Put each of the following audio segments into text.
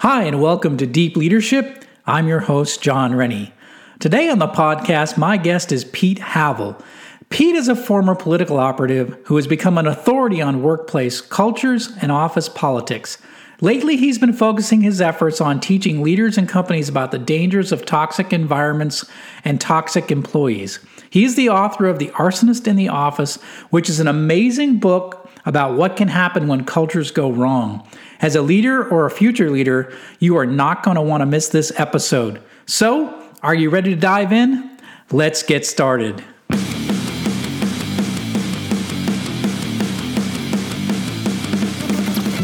Hi, and welcome to Deep Leadership. I'm your host, John Rennie. Today on the podcast, my guest is Pete Havel. Pete is a former political operative who has become an authority on workplace cultures and office politics. Lately, he's been focusing his efforts on teaching leaders and companies about the dangers of toxic environments and toxic employees. He is the author of The Arsonist in the Office, which is an amazing book about what can happen when cultures go wrong. As a leader or a future leader, you are not going to want to miss this episode. So, are you ready to dive in? Let's get started.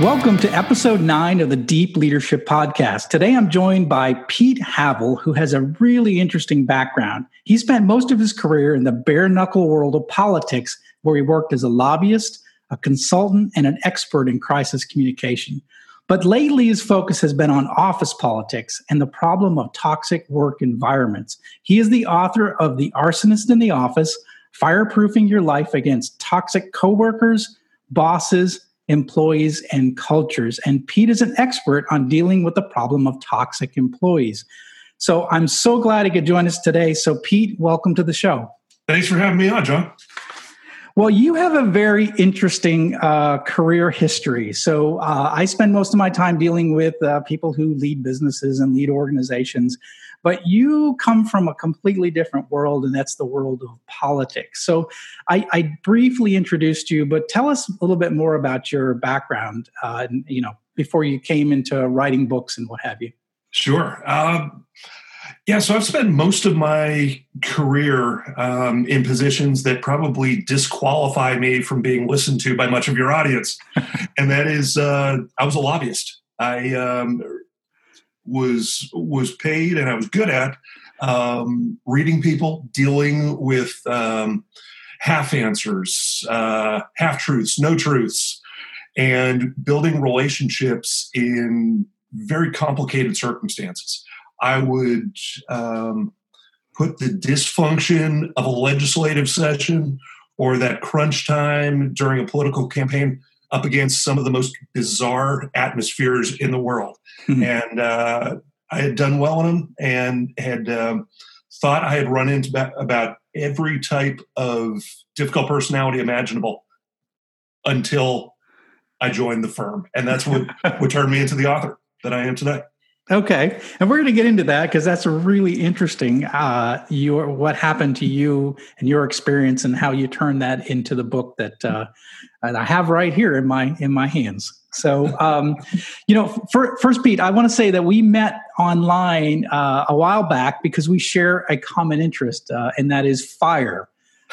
Welcome to episode nine of the Deep Leadership Podcast. Today I'm joined by Pete Havel, who has a really interesting background. He spent most of his career in the bare knuckle world of politics, where he worked as a lobbyist, a consultant, and an expert in crisis communication. But lately, his focus has been on office politics and the problem of toxic work environments. He is the author of The Arsonist in the Office Fireproofing Your Life Against Toxic Coworkers, Bosses, employees and cultures. And Pete is an expert on dealing with the problem of toxic employees. So I'm so glad he could join us today. So, Pete, welcome to the show. Thanks for having me on, John. Well, you have a very interesting uh, career history. So, uh, I spend most of my time dealing with uh, people who lead businesses and lead organizations but you come from a completely different world, and that's the world of politics. So I, I briefly introduced you, but tell us a little bit more about your background, uh, and, you know, before you came into writing books and what have you. Sure. Um, yeah, so I've spent most of my career um, in positions that probably disqualify me from being listened to by much of your audience, and that is uh, I was a lobbyist. I um, was was paid and I was good at um, reading people, dealing with um, half answers, uh, half truths, no truths, and building relationships in very complicated circumstances. I would um, put the dysfunction of a legislative session or that crunch time during a political campaign up against some of the most bizarre atmospheres in the world. Mm-hmm. And uh, I had done well in them and had um, thought I had run into about every type of difficult personality imaginable until I joined the firm. And that's what, what turned me into the author that I am today. Okay, and we're going to get into that because that's really interesting. Uh, your what happened to you and your experience and how you turned that into the book that uh, I have right here in my in my hands. So, um, you know, for, first, Pete, I want to say that we met online uh, a while back because we share a common interest, uh, and that is fire.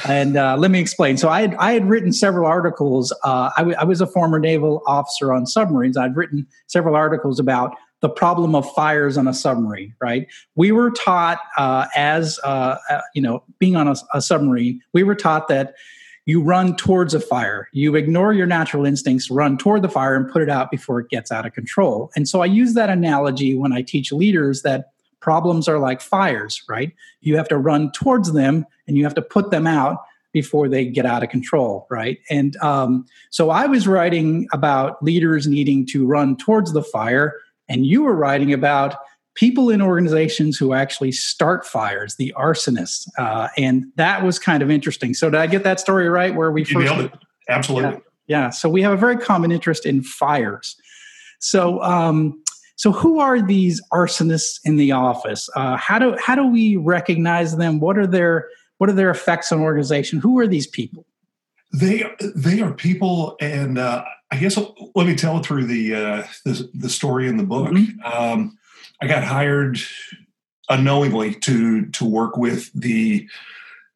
And uh, let me explain. So I had, I had written several articles. Uh, I, w- I was a former naval officer on submarines. I'd written several articles about the problem of fires on a submarine. Right? We were taught uh, as uh, uh, you know, being on a, a submarine, we were taught that you run towards a fire. You ignore your natural instincts, run toward the fire, and put it out before it gets out of control. And so I use that analogy when I teach leaders that problems are like fires, right? You have to run towards them and you have to put them out before they get out of control, right? And um, so I was writing about leaders needing to run towards the fire, and you were writing about people in organizations who actually start fires, the arsonists, uh, and that was kind of interesting. So did I get that story right? Where we you first nailed it. Absolutely. Yeah, yeah. So we have a very common interest in fires. So. Um, so, who are these arsonists in the office? Uh, how do how do we recognize them? What are their what are their effects on organization? Who are these people? They they are people, and uh, I guess let me tell through the uh, the, the story in the book. Mm-hmm. Um, I got hired unknowingly to to work with the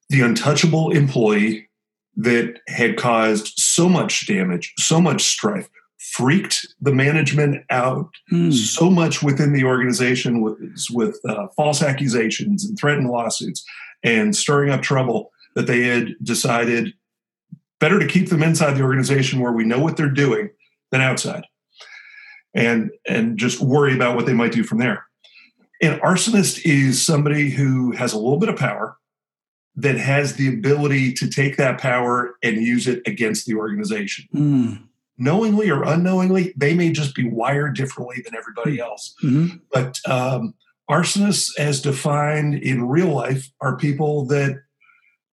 the untouchable employee that had caused so much damage, so much strife, freaked the management out mm. so much within the organization with, with uh, false accusations and threatened lawsuits and stirring up trouble that they had decided better to keep them inside the organization where we know what they're doing than outside and and just worry about what they might do from there an arsonist is somebody who has a little bit of power that has the ability to take that power and use it against the organization. Mm. Knowingly or unknowingly, they may just be wired differently than everybody hmm. else. Mm-hmm. But um, arsonists, as defined in real life, are people that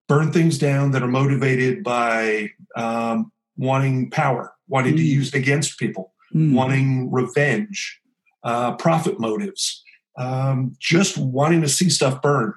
burn things down that are motivated by um, wanting power, wanting mm. to use it against people, mm. wanting revenge, uh, profit motives um, just wanting to see stuff burn.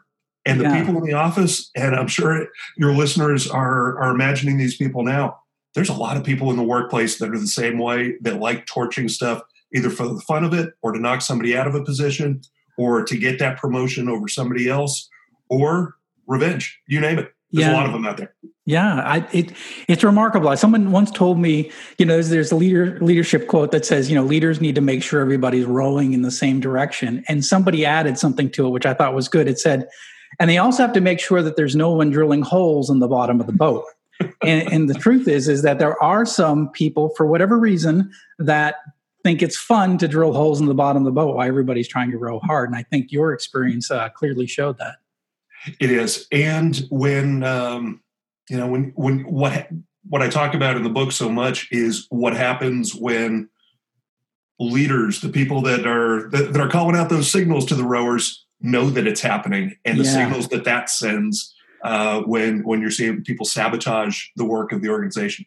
And the yeah. people in the office, and I'm sure your listeners are, are imagining these people now. There's a lot of people in the workplace that are the same way that like torching stuff, either for the fun of it or to knock somebody out of a position or to get that promotion over somebody else or revenge. You name it. There's yeah. a lot of them out there. Yeah, I, it it's remarkable. Someone once told me, you know, there's a leader leadership quote that says, you know, leaders need to make sure everybody's rowing in the same direction. And somebody added something to it, which I thought was good. It said, and they also have to make sure that there's no one drilling holes in the bottom of the boat. and, and the truth is, is that there are some people, for whatever reason, that think it's fun to drill holes in the bottom of the boat while everybody's trying to row hard. And I think your experience uh, clearly showed that. It is, and when um, you know when when what what I talk about in the book so much is what happens when leaders, the people that are that, that are calling out those signals to the rowers, know that it's happening, and the yeah. signals that that sends uh, when when you're seeing people sabotage the work of the organization.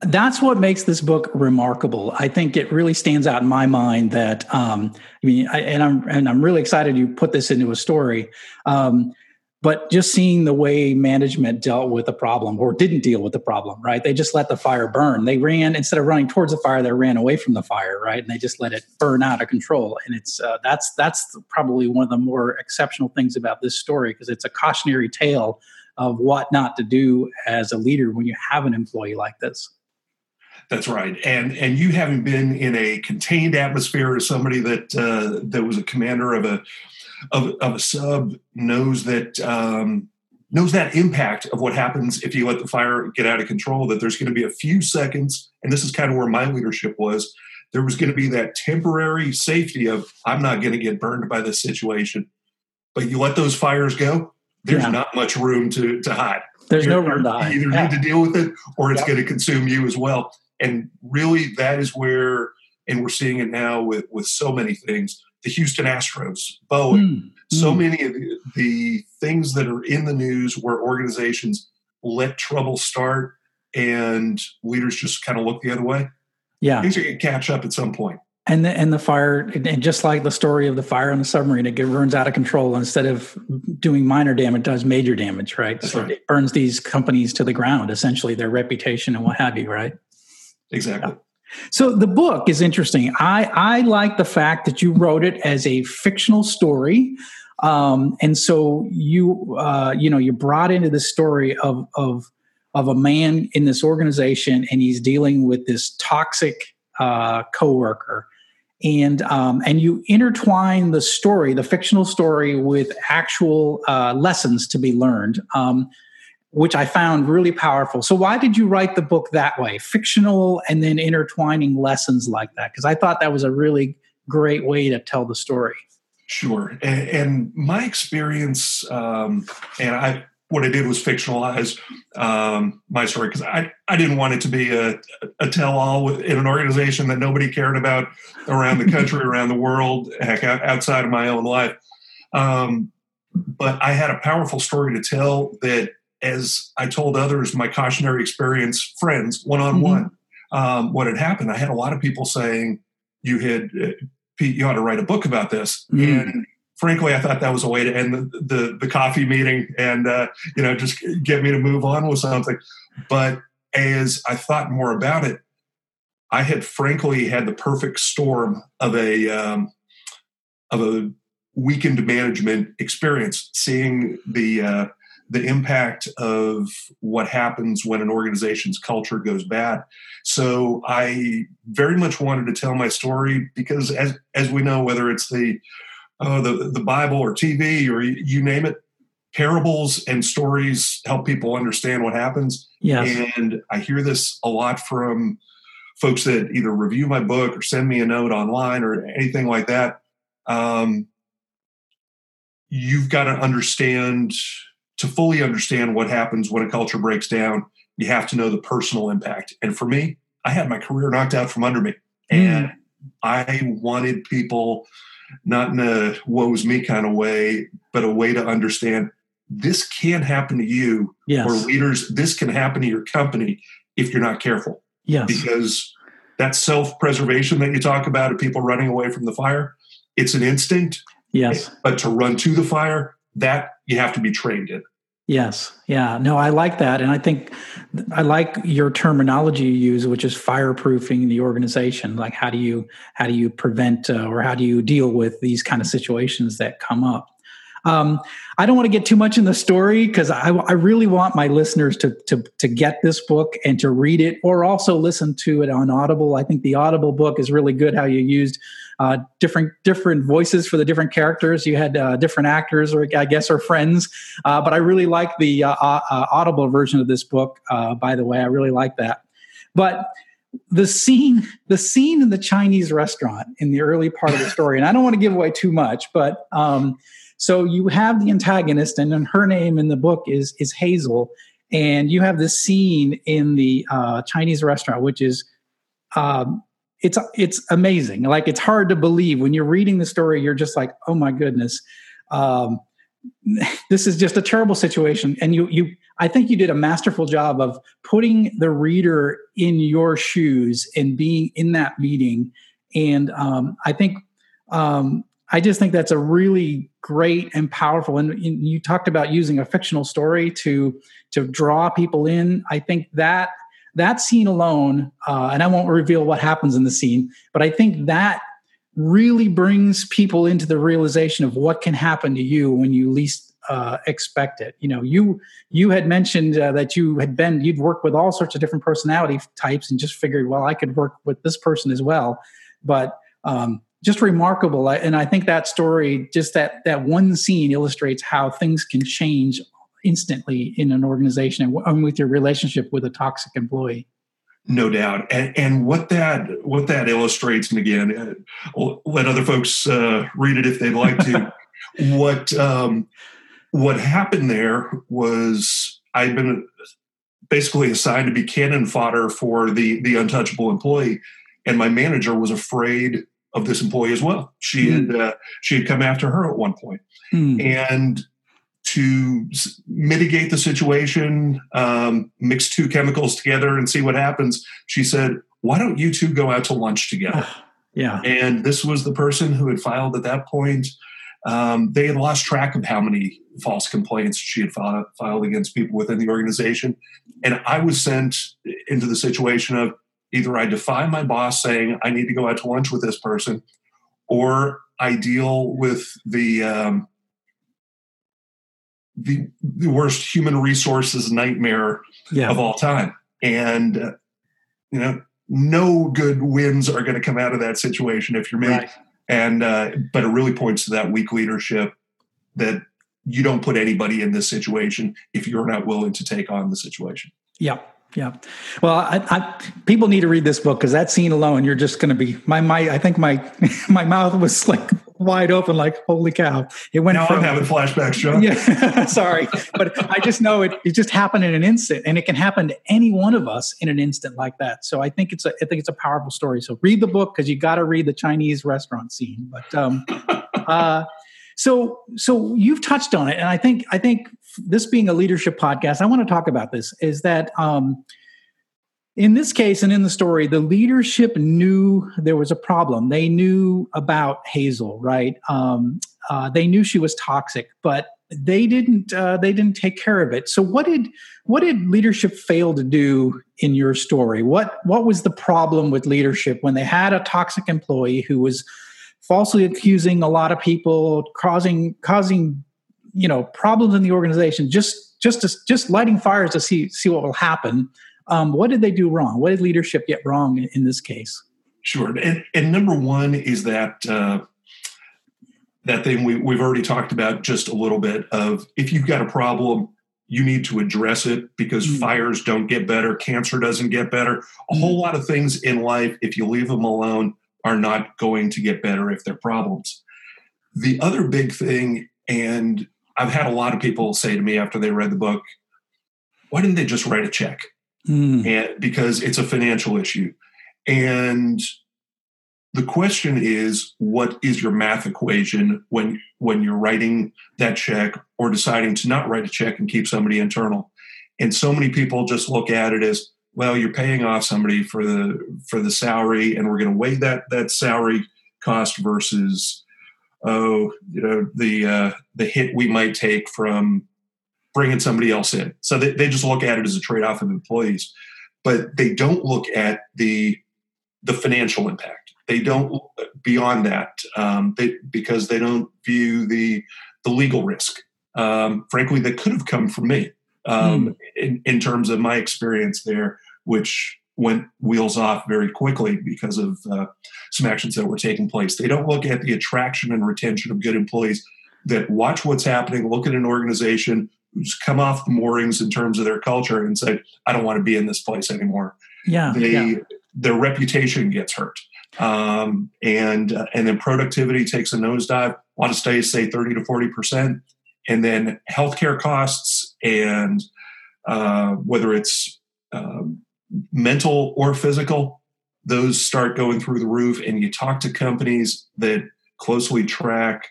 That's what makes this book remarkable. I think it really stands out in my mind that um, I mean, I, and I'm and I'm really excited you put this into a story. Um, but just seeing the way management dealt with the problem or didn't deal with the problem right? They just let the fire burn. They ran instead of running towards the fire they ran away from the fire right? And they just let it burn out of control. And it's uh, that's that's probably one of the more exceptional things about this story because it's a cautionary tale of what not to do as a leader when you have an employee like this. That's right, and and you having been in a contained atmosphere as somebody that uh, that was a commander of a of, of a sub knows that um, knows that impact of what happens if you let the fire get out of control. That there's going to be a few seconds, and this is kind of where my leadership was. There was going to be that temporary safety of I'm not going to get burned by this situation, but you let those fires go. There's yeah. not much room to to hide. There's You're, no room to hide. You either yeah. need to deal with it, or it's yeah. going to consume you as well. And really, that is where, and we're seeing it now with with so many things the Houston Astros, Boeing, mm, so mm. many of the, the, things that are in the news where organizations let trouble start and leaders just kind of look the other way. Yeah. Things are going to catch up at some point. And the, and the fire, and just like the story of the fire on the submarine, it burns out of control. Instead of doing minor damage, does major damage, right? That's so right. it burns these companies to the ground, essentially their reputation and what have you, right? Exactly. Yeah. So the book is interesting. I I like the fact that you wrote it as a fictional story, um, and so you uh, you know you brought into the story of of of a man in this organization, and he's dealing with this toxic uh, coworker, and um, and you intertwine the story, the fictional story, with actual uh, lessons to be learned. Um, which I found really powerful. So, why did you write the book that way, fictional and then intertwining lessons like that? Because I thought that was a really great way to tell the story. Sure, and, and my experience, um, and I what I did was fictionalize um, my story because I, I didn't want it to be a, a tell all in an organization that nobody cared about around the country, around the world, heck, outside of my own life. Um, but I had a powerful story to tell that as I told others, my cautionary experience, friends, one on one, what had happened. I had a lot of people saying, "You had uh, Pete, you ought to write a book about this." Mm-hmm. And frankly, I thought that was a way to end the the, the coffee meeting and uh, you know just get me to move on with something. But as I thought more about it, I had frankly had the perfect storm of a um, of a weakened management experience, seeing the uh, the impact of what happens when an organization's culture goes bad. So I very much wanted to tell my story because, as as we know, whether it's the uh, the the Bible or TV or you, you name it, parables and stories help people understand what happens. Yes. And I hear this a lot from folks that either review my book or send me a note online or anything like that. Um, you've got to understand to fully understand what happens when a culture breaks down. You have to know the personal impact. And for me, I had my career knocked out from under me, and mm. I wanted people not in a woes me kind of way, but a way to understand this can happen to you yes. or leaders. This can happen to your company if you're not careful. Yes. Because that self preservation that you talk about of people running away from the fire, it's an instinct. Yes. But to run to the fire, that you have to be trained in. Yes. Yeah. No, I like that. And I think I like your terminology you use, which is fireproofing the organization. Like how do you, how do you prevent uh, or how do you deal with these kind of situations that come up? Um, I don't want to get too much in the story because I, I, really want my listeners to, to, to get this book and to read it or also listen to it on Audible. I think the Audible book is really good. How you used uh, different different voices for the different characters. You had uh, different actors, or I guess, or friends. Uh, but I really like the uh, uh, Audible version of this book. by the way, I really like that. But the scene the scene in the chinese restaurant in the early part of the story and i don't want to give away too much but um, so you have the antagonist, and her name in the book is is Hazel, and you have this scene in the uh, Chinese restaurant, which is um, it's it's amazing. Like it's hard to believe when you're reading the story. You're just like, oh my goodness, um, this is just a terrible situation. And you you I think you did a masterful job of putting the reader in your shoes and being in that meeting. And um, I think um, I just think that's a really great and powerful. And you talked about using a fictional story to to draw people in. I think that that scene alone, uh, and I won't reveal what happens in the scene, but I think that really brings people into the realization of what can happen to you when you least uh, expect it. You know, you you had mentioned uh, that you had been you'd worked with all sorts of different personality types and just figured, well, I could work with this person as well. But um, just remarkable and i think that story just that that one scene illustrates how things can change instantly in an organization and with your relationship with a toxic employee no doubt and, and what that what that illustrates and again uh, I'll let other folks uh, read it if they'd like to what um, what happened there was i'd been basically assigned to be cannon fodder for the the untouchable employee and my manager was afraid of this employee as well. She mm. had uh, she had come after her at one point. Mm. and to mitigate the situation, um, mix two chemicals together and see what happens. She said, "Why don't you two go out to lunch together?" yeah, and this was the person who had filed at that point. Um, they had lost track of how many false complaints she had filed, filed against people within the organization, and I was sent into the situation of either I defy my boss saying I need to go out to lunch with this person, or I deal with the um, the, the worst human resources nightmare yeah. of all time. And uh, you know, no good wins are going to come out of that situation if you're me. Right. And uh, but it really points to that weak leadership that you don't put anybody in this situation if you're not willing to take on the situation. Yeah. Yeah. Well, I, I, people need to read this book because that scene alone, you're just going to be my my. I think my my mouth was like wide open, like holy cow! It went. Now from, I'm having flashbacks, John. Yeah. sorry, but I just know it. It just happened in an instant, and it can happen to any one of us in an instant like that. So I think it's a I think it's a powerful story. So read the book because you got to read the Chinese restaurant scene. But um, uh, so so you've touched on it, and I think I think this being a leadership podcast, I want to talk about this. Is that um, in this case and in the story, the leadership knew there was a problem. They knew about Hazel, right? Um, uh, they knew she was toxic, but they didn't. Uh, they didn't take care of it. So, what did what did leadership fail to do in your story? What what was the problem with leadership when they had a toxic employee who was falsely accusing a lot of people, causing causing you know problems in the organization just just to, just lighting fires to see see what will happen. Um, what did they do wrong? What did leadership get wrong in, in this case? Sure, and, and number one is that uh, that thing we, we've already talked about just a little bit of if you've got a problem you need to address it because mm. fires don't get better, cancer doesn't get better. A mm. whole lot of things in life, if you leave them alone, are not going to get better if they're problems. The other big thing, and I've had a lot of people say to me after they read the book, why didn't they just write a check? Mm. And because it's a financial issue. And the question is what is your math equation when when you're writing that check or deciding to not write a check and keep somebody internal and so many people just look at it as well you're paying off somebody for the for the salary and we're going to weigh that that salary cost versus oh you know the uh, the hit we might take from bringing somebody else in. So they, they just look at it as a trade-off of employees but they don't look at the the financial impact. They don't beyond that um, they, because they don't view the the legal risk. Um, frankly, that could have come from me um, mm. in, in terms of my experience there, which went wheels off very quickly because of uh, some actions that were taking place. They don't look at the attraction and retention of good employees that watch what's happening, look at an organization who's come off the moorings in terms of their culture and say, I don't want to be in this place anymore. Yeah. They, yeah. Their reputation gets hurt um, and uh, and then productivity takes a nosedive. A lot of studies say thirty to forty percent, and then healthcare costs and uh, whether it's um, mental or physical, those start going through the roof. And you talk to companies that closely track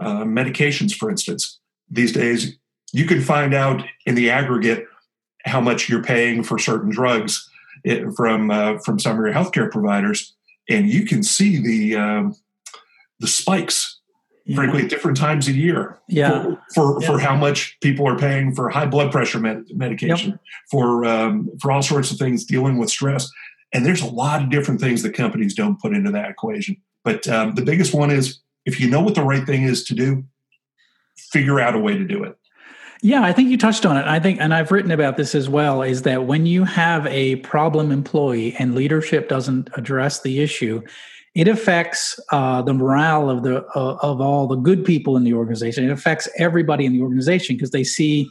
uh, medications, for instance. These days, you can find out in the aggregate how much you're paying for certain drugs eh, from uh, from some of your healthcare providers and you can see the um, the spikes. Frankly at different times a year yeah. for for, yeah. for, how much people are paying for high blood pressure med- medication yep. for um, for all sorts of things dealing with stress and there's a lot of different things that companies don't put into that equation but um, the biggest one is if you know what the right thing is to do figure out a way to do it yeah, I think you touched on it. I think, and I've written about this as well, is that when you have a problem employee and leadership doesn't address the issue, it affects uh, the morale of the uh, of all the good people in the organization. It affects everybody in the organization because they see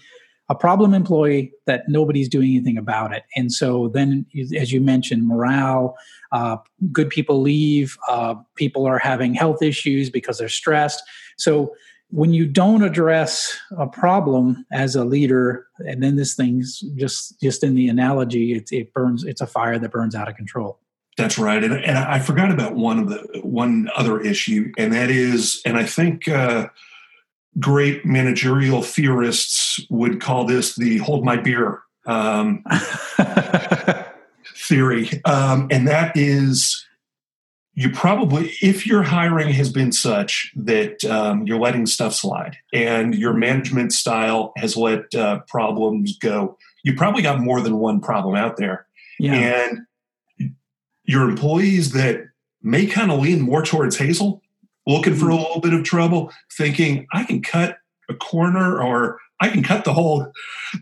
a problem employee that nobody's doing anything about it. And so then, as you mentioned, morale, uh, good people leave, uh, people are having health issues because they're stressed. So when you don't address a problem as a leader and then this thing's just just in the analogy it, it burns it's a fire that burns out of control that's right and, and i forgot about one of the one other issue and that is and i think uh, great managerial theorists would call this the hold my beer um, theory um, and that is you probably, if your hiring has been such that um, you're letting stuff slide and your management style has let uh, problems go, you probably got more than one problem out there. Yeah. And your employees that may kind of lean more towards Hazel, looking for a mm-hmm. little bit of trouble, thinking, I can cut a corner or I can cut the whole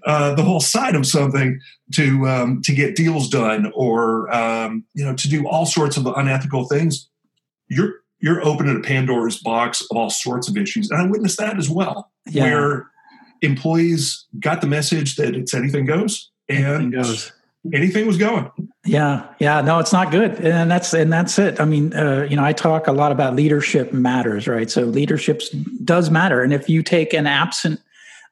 uh, the whole side of something to um, to get deals done, or um, you know, to do all sorts of unethical things. You're you're opening a Pandora's box of all sorts of issues, and I witnessed that as well, yeah. where employees got the message that it's anything goes, and anything goes. Anything was going. Yeah, yeah, no, it's not good, and that's and that's it. I mean, uh, you know, I talk a lot about leadership matters, right? So leadership does matter, and if you take an absent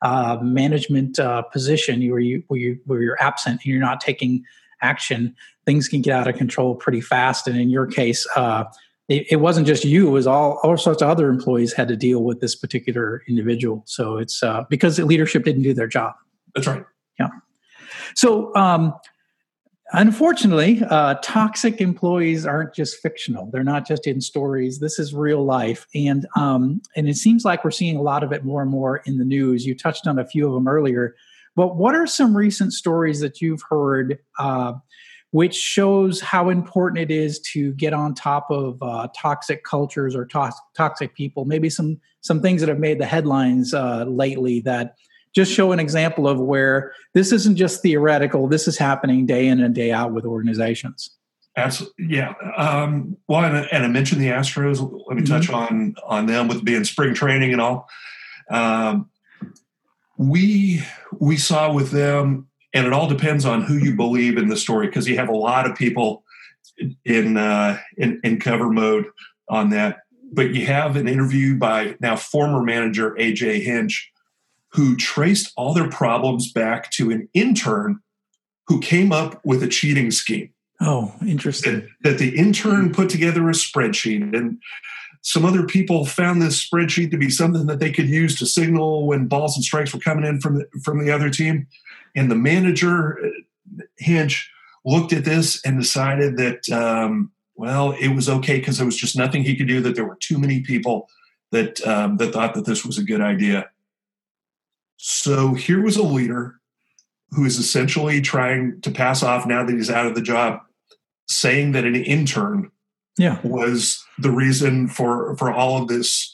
uh, management uh, position where you where you where you're absent and you're not taking action, things can get out of control pretty fast. And in your case, uh, it, it, wasn't just you; it was all all sorts of other employees had to deal with this particular individual. So it's uh, because the leadership didn't do their job. That's right. Yeah. So um, Unfortunately, uh, toxic employees aren't just fictional. They're not just in stories. This is real life, and um, and it seems like we're seeing a lot of it more and more in the news. You touched on a few of them earlier, but what are some recent stories that you've heard, uh, which shows how important it is to get on top of uh, toxic cultures or to- toxic people? Maybe some some things that have made the headlines uh, lately that just show an example of where this isn't just theoretical. This is happening day in and day out with organizations. Absolutely, yeah. Um, well, and, and, I mentioned the Astros. Let me mm-hmm. touch on on them with being spring training and all. Um, we we saw with them, and it all depends on who you believe in the story because you have a lot of people in uh, in, in cover mode on that. But you have an interview by now former manager AJ Hinch, who traced all their problems back to an intern who came up with a cheating scheme. Oh, interesting. That, that the intern put together a spreadsheet and some other people found this spreadsheet to be something that they could use to signal when balls and strikes were coming in from the, from the other team. And the manager, uh, Hinch, looked at this and decided that, um, well, it was okay because there was just nothing he could do, that there were too many people that, um, that thought that this was a good idea. So here was a leader who is essentially trying to pass off now that he's out of the job, saying that an intern yeah. was the reason for for all of this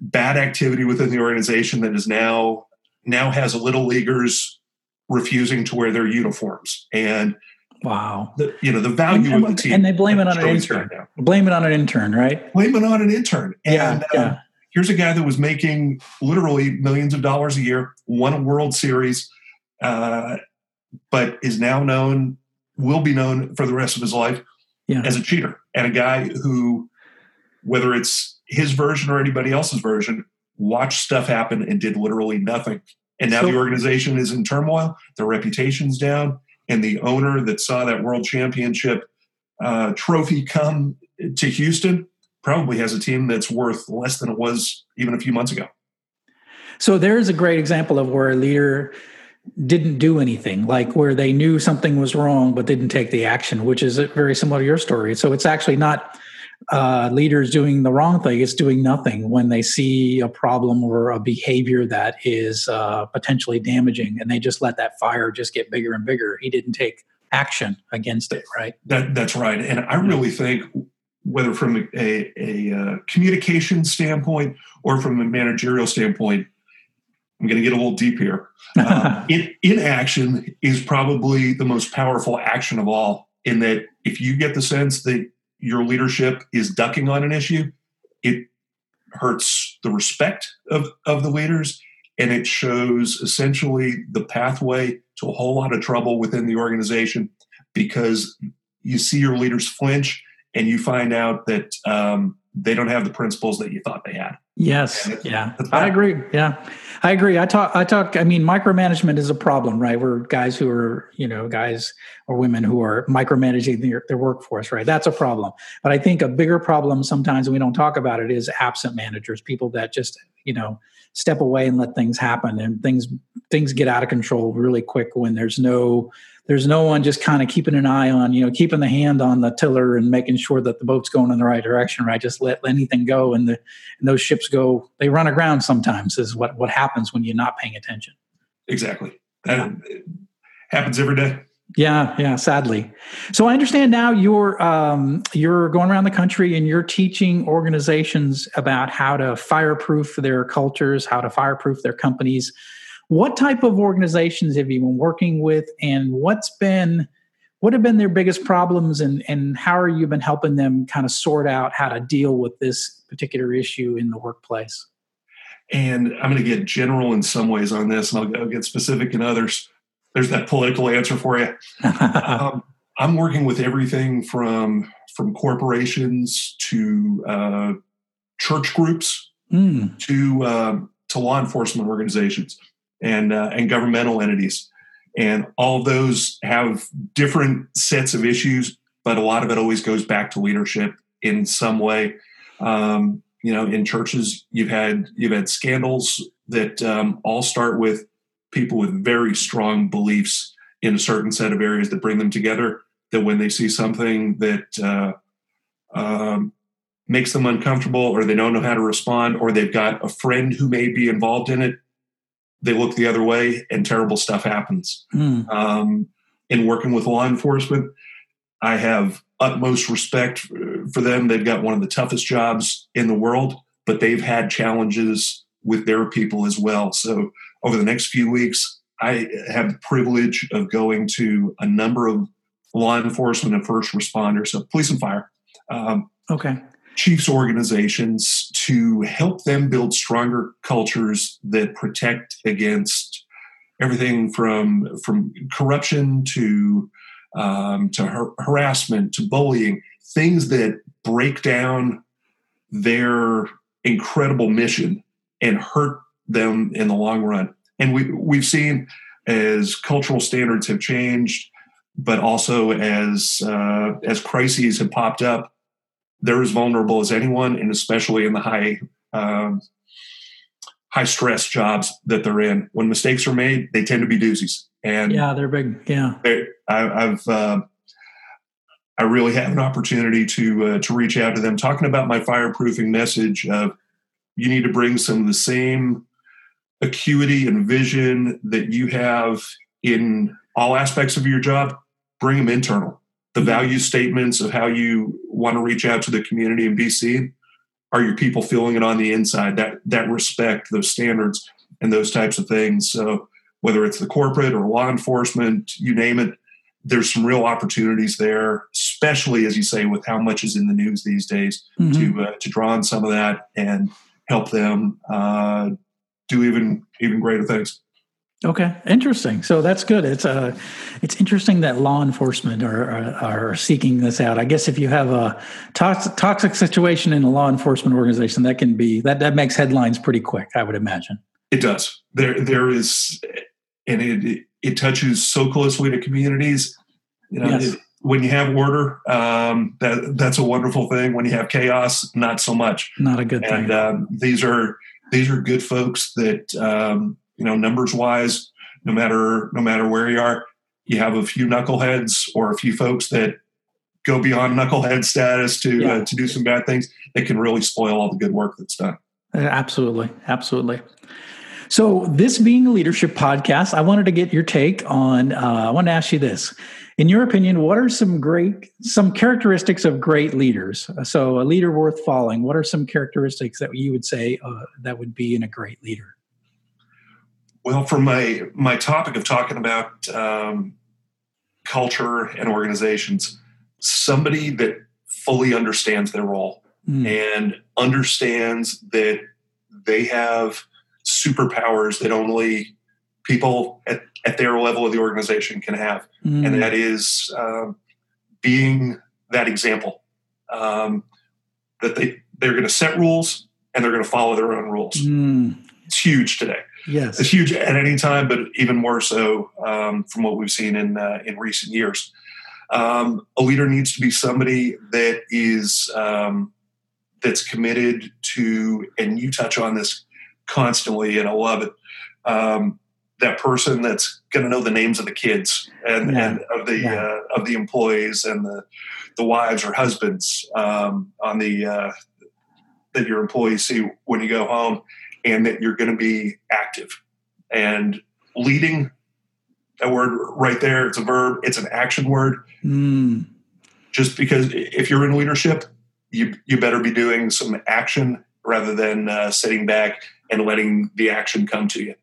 bad activity within the organization that is now now has little leaguers refusing to wear their uniforms. And wow. the, you know the value and, of the team and they blame it on an intern. blame it on an intern right? Blame it on an intern. And uh, yeah, yeah. Here's a guy that was making literally millions of dollars a year won a world series uh, but is now known will be known for the rest of his life yeah. as a cheater and a guy who, whether it's his version or anybody else's version, watched stuff happen and did literally nothing. And now so, the organization is in turmoil, their reputation's down, and the owner that saw that world championship uh, trophy come to Houston probably has a team that's worth less than it was even a few months ago. So there's a great example of where a leader didn't do anything, like where they knew something was wrong but didn't take the action, which is very similar to your story. So it's actually not uh, leaders doing the wrong thing; it's doing nothing when they see a problem or a behavior that is uh, potentially damaging, and they just let that fire just get bigger and bigger. He didn't take action against it, right? That that's right, and I really think whether from a, a, a uh, communication standpoint or from a managerial standpoint, I'm going to get a little deep here. Uh, in, inaction is probably the most powerful action of all, in that if you get the sense that your leadership is ducking on an issue, it hurts the respect of, of the leaders and it shows essentially the pathway to a whole lot of trouble within the organization because you see your leaders flinch and you find out that um, they don't have the principles that you thought they had. Yes. Yeah. I agree. Yeah. I agree. I talk, I talk, I mean, micromanagement is a problem, right? We're guys who are, you know, guys or women who are micromanaging their, their workforce, right? That's a problem. But I think a bigger problem sometimes, we don't talk about it, is absent managers, people that just, you know, step away and let things happen and things, things get out of control really quick when there's no, there's no one just kind of keeping an eye on, you know, keeping the hand on the tiller and making sure that the boat's going in the right direction, right? Just let anything go and the and those ships go, they run aground sometimes is what what happens when you're not paying attention. Exactly. That happens every day. Yeah, yeah, sadly. So I understand now you're um, you're going around the country and you're teaching organizations about how to fireproof their cultures, how to fireproof their companies. What type of organizations have you been working with, and what's been what have been their biggest problems, and and how are you been helping them kind of sort out how to deal with this particular issue in the workplace? And I'm going to get general in some ways on this, and I'll, I'll get specific in others. There's that political answer for you. um, I'm working with everything from from corporations to uh, church groups mm. to uh, to law enforcement organizations and uh, and governmental entities, and all those have different sets of issues, but a lot of it always goes back to leadership in some way. Um, you know, in churches, you've had you've had scandals that um, all start with people with very strong beliefs in a certain set of areas that bring them together. That when they see something that uh, um, makes them uncomfortable, or they don't know how to respond, or they've got a friend who may be involved in it, they look the other way and terrible stuff happens. Mm. Um, in working with law enforcement, I have utmost respect for them. They've got one of the toughest jobs in the world, but they've had challenges with their people as well. So over the next few weeks, I have the privilege of going to a number of law enforcement and first responders, so police and fire. Um, okay. Chiefs organizations to help them build stronger cultures that protect against everything from from corruption to um, to har- harassment to bullying, things that break down their incredible mission and hurt them in the long run. And we we've seen as cultural standards have changed, but also as uh, as crises have popped up, they're as vulnerable as anyone, and especially in the high um, high stress jobs that they're in. When mistakes are made, they tend to be doozies. And yeah, they're big. Yeah, I, have uh, I really have an opportunity to uh, to reach out to them, talking about my fireproofing message of you need to bring some of the same acuity and vision that you have in all aspects of your job. Bring them internal. The mm-hmm. value statements of how you want to reach out to the community in BC? are your people feeling it on the inside that that respect those standards and those types of things so whether it's the corporate or law enforcement you name it there's some real opportunities there especially as you say with how much is in the news these days mm-hmm. to uh, to draw on some of that and help them uh, do even even greater things Okay, interesting. So that's good. It's uh, it's interesting that law enforcement are, are, are seeking this out. I guess if you have a toxic, toxic situation in a law enforcement organization, that can be that that makes headlines pretty quick. I would imagine it does. There there is, and it it touches so closely to communities. You know, yes. it, when you have order, um, that that's a wonderful thing. When you have chaos, not so much. Not a good thing. And um, these are these are good folks that. Um, you know, numbers wise, no matter no matter where you are, you have a few knuckleheads or a few folks that go beyond knucklehead status to uh, yeah. uh, to do some bad things that can really spoil all the good work that's done. Uh, absolutely, absolutely. So, this being a leadership podcast, I wanted to get your take on. Uh, I want to ask you this: In your opinion, what are some great, some characteristics of great leaders? So, a leader worth following. What are some characteristics that you would say uh, that would be in a great leader? Well, for my my topic of talking about um, culture and organizations, somebody that fully understands their role mm. and understands that they have superpowers that only people at, at their level of the organization can have, mm. and that is um, being that example. Um, that they they're going to set rules and they're going to follow their own rules. Mm. It's huge today. Yes, it's huge at any time, but even more so um, from what we've seen in uh, in recent years. Um, a leader needs to be somebody that is um, that's committed to, and you touch on this constantly, and I love it. Um, that person that's going to know the names of the kids and, yeah. and of the yeah. uh, of the employees and the the wives or husbands um, on the uh, that your employees see when you go home and that you're going to be active. And leading that word right there it's a verb it's an action word. Mm. just because if you're in leadership you you better be doing some action rather than uh, sitting back and letting the action come to you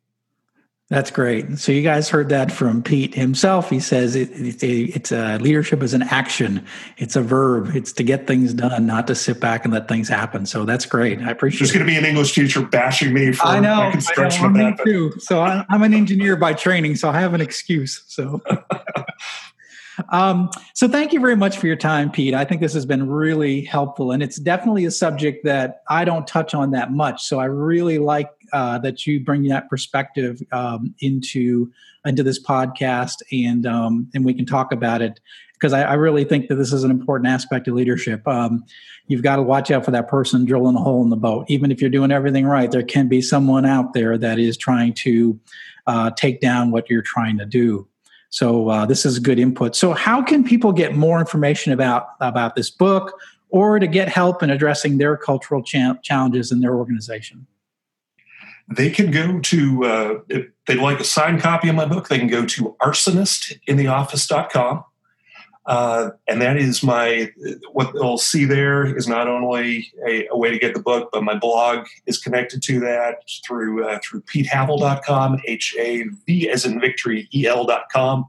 that's great. So you guys heard that from Pete himself. He says it, it's, a, it's a leadership is an action. It's a verb. It's to get things done, not to sit back and let things happen. So that's great. I appreciate. It. There's going to be an English teacher bashing me for I know, my construction I know, of that. Too. So I'm an engineer by training, so I have an excuse. So. Um, so thank you very much for your time, Pete. I think this has been really helpful, and it's definitely a subject that I don't touch on that much. So I really like uh, that you bring that perspective um, into into this podcast, and um, and we can talk about it because I, I, really think that this is an important aspect of leadership. Um, you've got to watch out for that person drilling a hole in the boat. Even if you're doing everything right, there can be someone out there that is trying to uh, take down what you're trying to do. So uh, this is good input. So how can people get more information about about this book or to get help in addressing their cultural cha- challenges in their organization? They can go to uh, if they'd like a signed copy of my book. They can go to arsonistintheoffice.com. Uh, and that is my what they'll see there is not only a, a, way to get the book, but my blog is connected to that through uh, through petehavel.com, H A V as in victory, E L.com.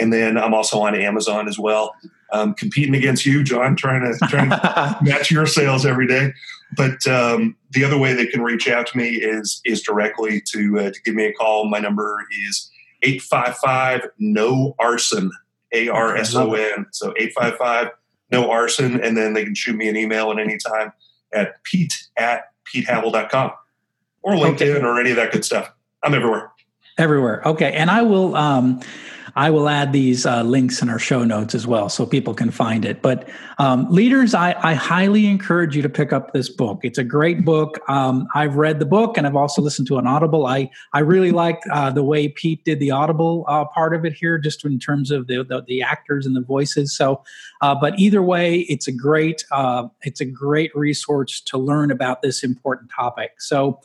And then I'm also on Amazon as well. Um, competing against you, John, trying to trying to match your sales every day. But um, the other way they can reach out to me is is directly to uh, to give me a call. My number is 855 no arson a R S O N. So 855 no arson. And then they can shoot me an email at any time at pete at petehavel.com or LinkedIn okay. or any of that good stuff. I'm everywhere. Everywhere. Okay. And I will um I will add these uh, links in our show notes as well so people can find it. But um, leaders, I, I, highly encourage you to pick up this book. It's a great book. Um, I've read the book and I've also listened to an Audible. I, I really like uh, the way Pete did the Audible uh, part of it here, just in terms of the, the, the actors and the voices. So, uh, but either way, it's a great uh, it's a great resource to learn about this important topic. So.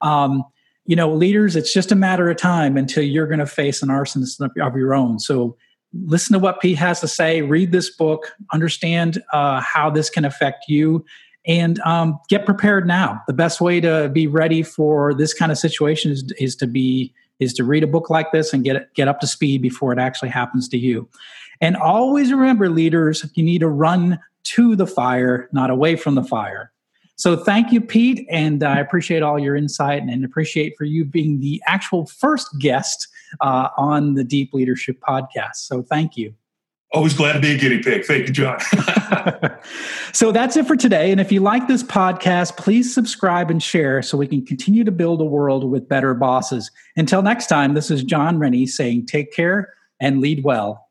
Um, you know, leaders, it's just a matter of time until you're going to face an arsonist of your own. So listen to what Pete has to say, read this book, understand uh, how this can affect you, and um, get prepared now. The best way to be ready for this kind of situation is, is to be is to read a book like this and get get up to speed before it actually happens to you. And always remember, leaders, you need to run to the fire, not away from the fire. So thank you, Pete, and I appreciate all your insight and appreciate for you being the actual first guest uh, on the Deep Leadership Podcast. So thank you. Always glad to be a guinea pig. Thank you, John. so that's it for today. And if you like this podcast, please subscribe and share so we can continue to build a world with better bosses. Until next time, this is John Rennie saying take care and lead well.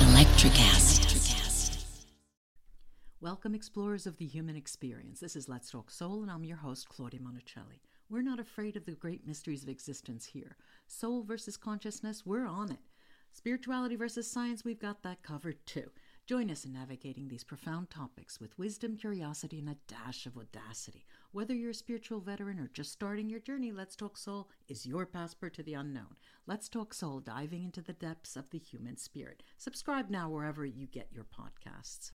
Electricast. Welcome, explorers of the human experience. This is Let's Talk Soul, and I'm your host, Claudia Monticelli. We're not afraid of the great mysteries of existence here. Soul versus consciousness, we're on it. Spirituality versus science, we've got that covered too. Join us in navigating these profound topics with wisdom, curiosity, and a dash of audacity. Whether you're a spiritual veteran or just starting your journey, Let's Talk Soul is your passport to the unknown. Let's Talk Soul, diving into the depths of the human spirit. Subscribe now wherever you get your podcasts.